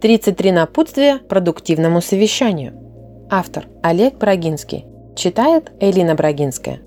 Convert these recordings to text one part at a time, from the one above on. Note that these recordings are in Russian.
33 напутствия продуктивному совещанию. Автор Олег Брагинский. Читает Элина Брагинская.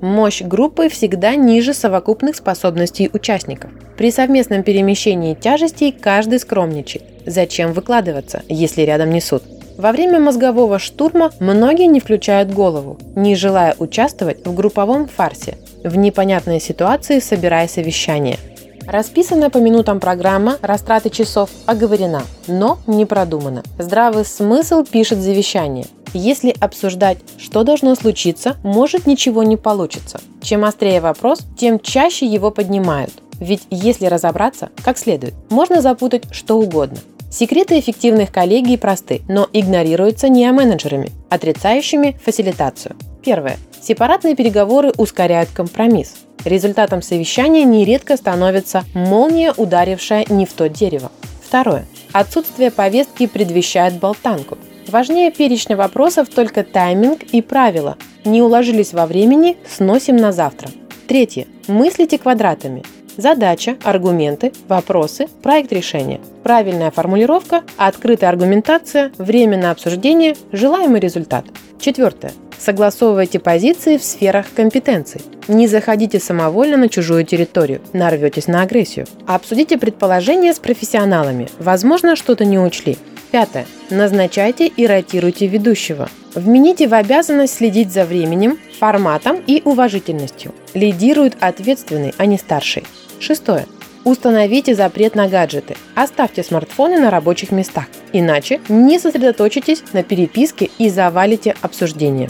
Мощь группы всегда ниже совокупных способностей участников. При совместном перемещении тяжестей каждый скромничает. Зачем выкладываться, если рядом несут? Во время мозгового штурма многие не включают голову, не желая участвовать в групповом фарсе, в непонятной ситуации собирая совещание. Расписанная по минутам программа растраты часов оговорена, но не продумана. Здравый смысл пишет завещание. Если обсуждать, что должно случиться, может ничего не получится. Чем острее вопрос, тем чаще его поднимают. Ведь если разобраться как следует, можно запутать что угодно. Секреты эффективных коллегий просты, но игнорируются не менеджерами, отрицающими фасилитацию. Первое. Сепаратные переговоры ускоряют компромисс. Результатом совещания нередко становится молния, ударившая не в то дерево. Второе. Отсутствие повестки предвещает болтанку. Важнее перечня вопросов только тайминг и правила. Не уложились во времени – сносим на завтра. Третье. Мыслите квадратами. Задача, аргументы, вопросы, проект решения. Правильная формулировка, открытая аргументация, время на обсуждение, желаемый результат. Четвертое. Согласовывайте позиции в сферах компетенций. Не заходите самовольно на чужую территорию, нарветесь на агрессию. Обсудите предположения с профессионалами. Возможно, что-то не учли. Пятое. Назначайте и ротируйте ведущего. Вмените в обязанность следить за временем, форматом и уважительностью. Лидирует ответственный, а не старший. Шестое. Установите запрет на гаджеты. Оставьте смартфоны на рабочих местах. Иначе не сосредоточитесь на переписке и завалите обсуждение.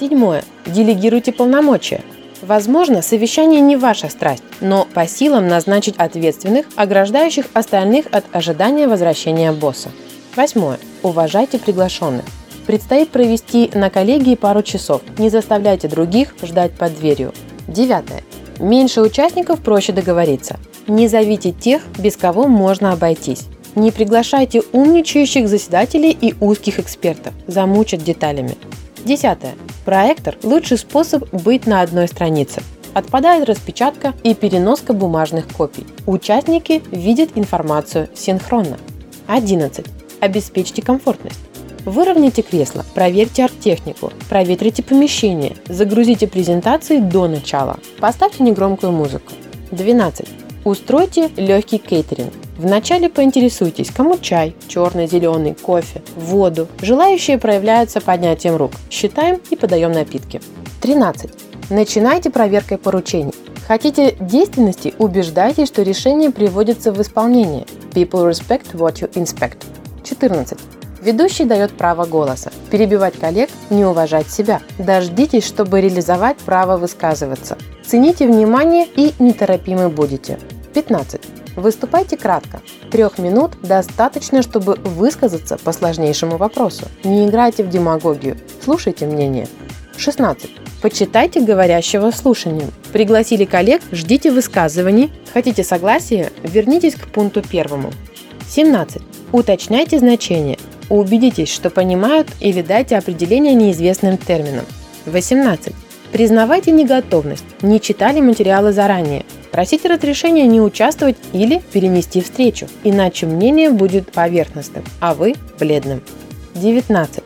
Седьмое. Делегируйте полномочия. Возможно, совещание не ваша страсть, но по силам назначить ответственных, ограждающих остальных от ожидания возвращения босса. Восьмое. Уважайте приглашенных. Предстоит провести на коллегии пару часов. Не заставляйте других ждать под дверью. Девятое. Меньше участников проще договориться. Не зовите тех, без кого можно обойтись. Не приглашайте умничающих заседателей и узких экспертов. Замучат деталями. Десятое. Проектор – лучший способ быть на одной странице. Отпадает распечатка и переноска бумажных копий. Участники видят информацию синхронно. 11. Обеспечьте комфортность. Выровняйте кресло, проверьте арт-технику, проветрите помещение, загрузите презентации до начала. Поставьте негромкую музыку. 12. Устройте легкий кейтеринг. Вначале поинтересуйтесь, кому чай, черный, зеленый, кофе, воду. Желающие проявляются поднятием рук. Считаем и подаем напитки. 13. Начинайте проверкой поручений. Хотите действенности, убеждайтесь, что решение приводится в исполнение. People respect what you inspect. 14. Ведущий дает право голоса. Перебивать коллег – не уважать себя. Дождитесь, чтобы реализовать право высказываться. Цените внимание и неторопимы будете. 15. Выступайте кратко. Трех минут достаточно, чтобы высказаться по сложнейшему вопросу. Не играйте в демагогию. Слушайте мнение. 16. Почитайте говорящего слушанием. Пригласили коллег, ждите высказываний. Хотите согласия? Вернитесь к пункту первому. 17. Уточняйте значение. Убедитесь, что понимают или дайте определение неизвестным терминам. 18. Признавайте неготовность, не читали материалы заранее. Просите разрешения не участвовать или перенести встречу, иначе мнение будет поверхностным, а вы – бледным. 19.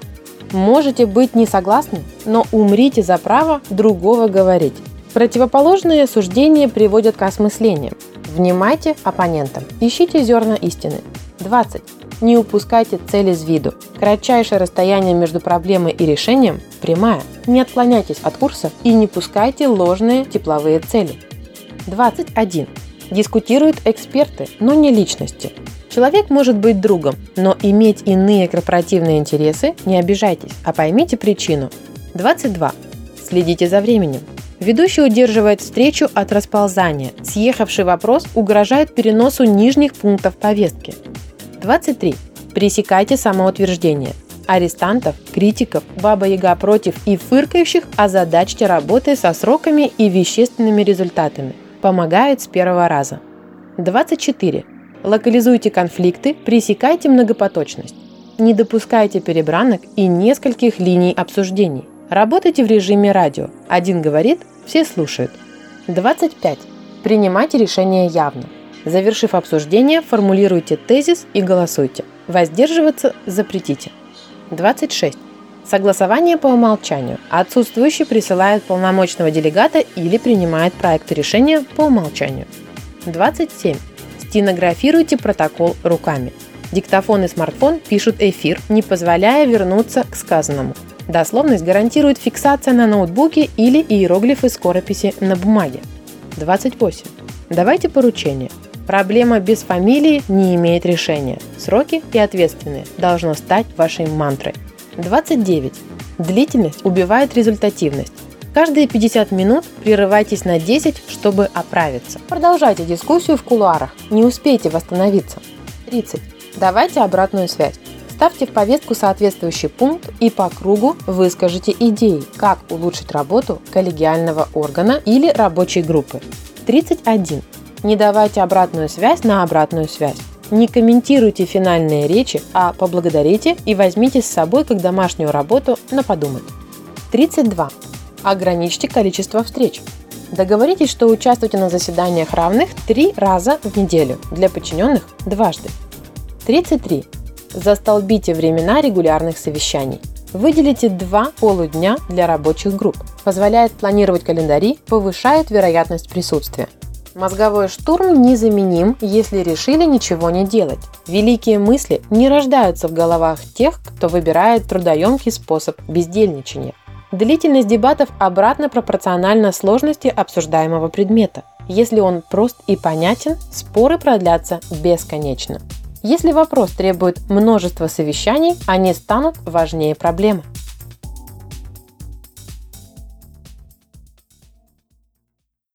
Можете быть не согласны, но умрите за право другого говорить. Противоположные суждения приводят к осмыслению. Внимайте оппонентам, ищите зерна истины. 20. Не упускайте цель из виду. Кратчайшее расстояние между проблемой и решением – прямая. Не отклоняйтесь от курса и не пускайте ложные тепловые цели. 21. Дискутируют эксперты, но не личности. Человек может быть другом, но иметь иные корпоративные интересы не обижайтесь, а поймите причину. 22. Следите за временем. Ведущий удерживает встречу от расползания. Съехавший вопрос угрожает переносу нижних пунктов повестки. 23. Пресекайте самоутверждение. Арестантов, критиков, баба-яга против и фыркающих озадачьте работой со сроками и вещественными результатами. Помогает с первого раза. 24. Локализуйте конфликты, пресекайте многопоточность. Не допускайте перебранок и нескольких линий обсуждений. Работайте в режиме радио. Один говорит, все слушают. 25. Принимайте решения явно. Завершив обсуждение, формулируйте тезис и голосуйте. Воздерживаться запретите. 26. Согласование по умолчанию. Отсутствующий присылает полномочного делегата или принимает проект решения по умолчанию. 27. Стенографируйте протокол руками. Диктофон и смартфон пишут эфир, не позволяя вернуться к сказанному. Дословность гарантирует фиксация на ноутбуке или иероглифы скорописи на бумаге. 28. Давайте поручение. Проблема без фамилии не имеет решения. Сроки и ответственные должно стать вашей мантрой. 29. Длительность убивает результативность. Каждые 50 минут прерывайтесь на 10, чтобы оправиться. Продолжайте дискуссию в кулуарах. Не успейте восстановиться. 30. Давайте обратную связь. Ставьте в повестку соответствующий пункт и по кругу выскажите идеи, как улучшить работу коллегиального органа или рабочей группы. 31. Не давайте обратную связь на обратную связь. Не комментируйте финальные речи, а поблагодарите и возьмите с собой как домашнюю работу на подумать. 32. Ограничьте количество встреч. Договоритесь, что участвуйте на заседаниях равных три раза в неделю, для подчиненных – дважды. 33. Застолбите времена регулярных совещаний. Выделите два полудня для рабочих групп. Позволяет планировать календари, повышает вероятность присутствия. Мозговой штурм незаменим, если решили ничего не делать. Великие мысли не рождаются в головах тех, кто выбирает трудоемкий способ бездельничания. Длительность дебатов обратно пропорциональна сложности обсуждаемого предмета. Если он прост и понятен, споры продлятся бесконечно. Если вопрос требует множества совещаний, они станут важнее проблемы.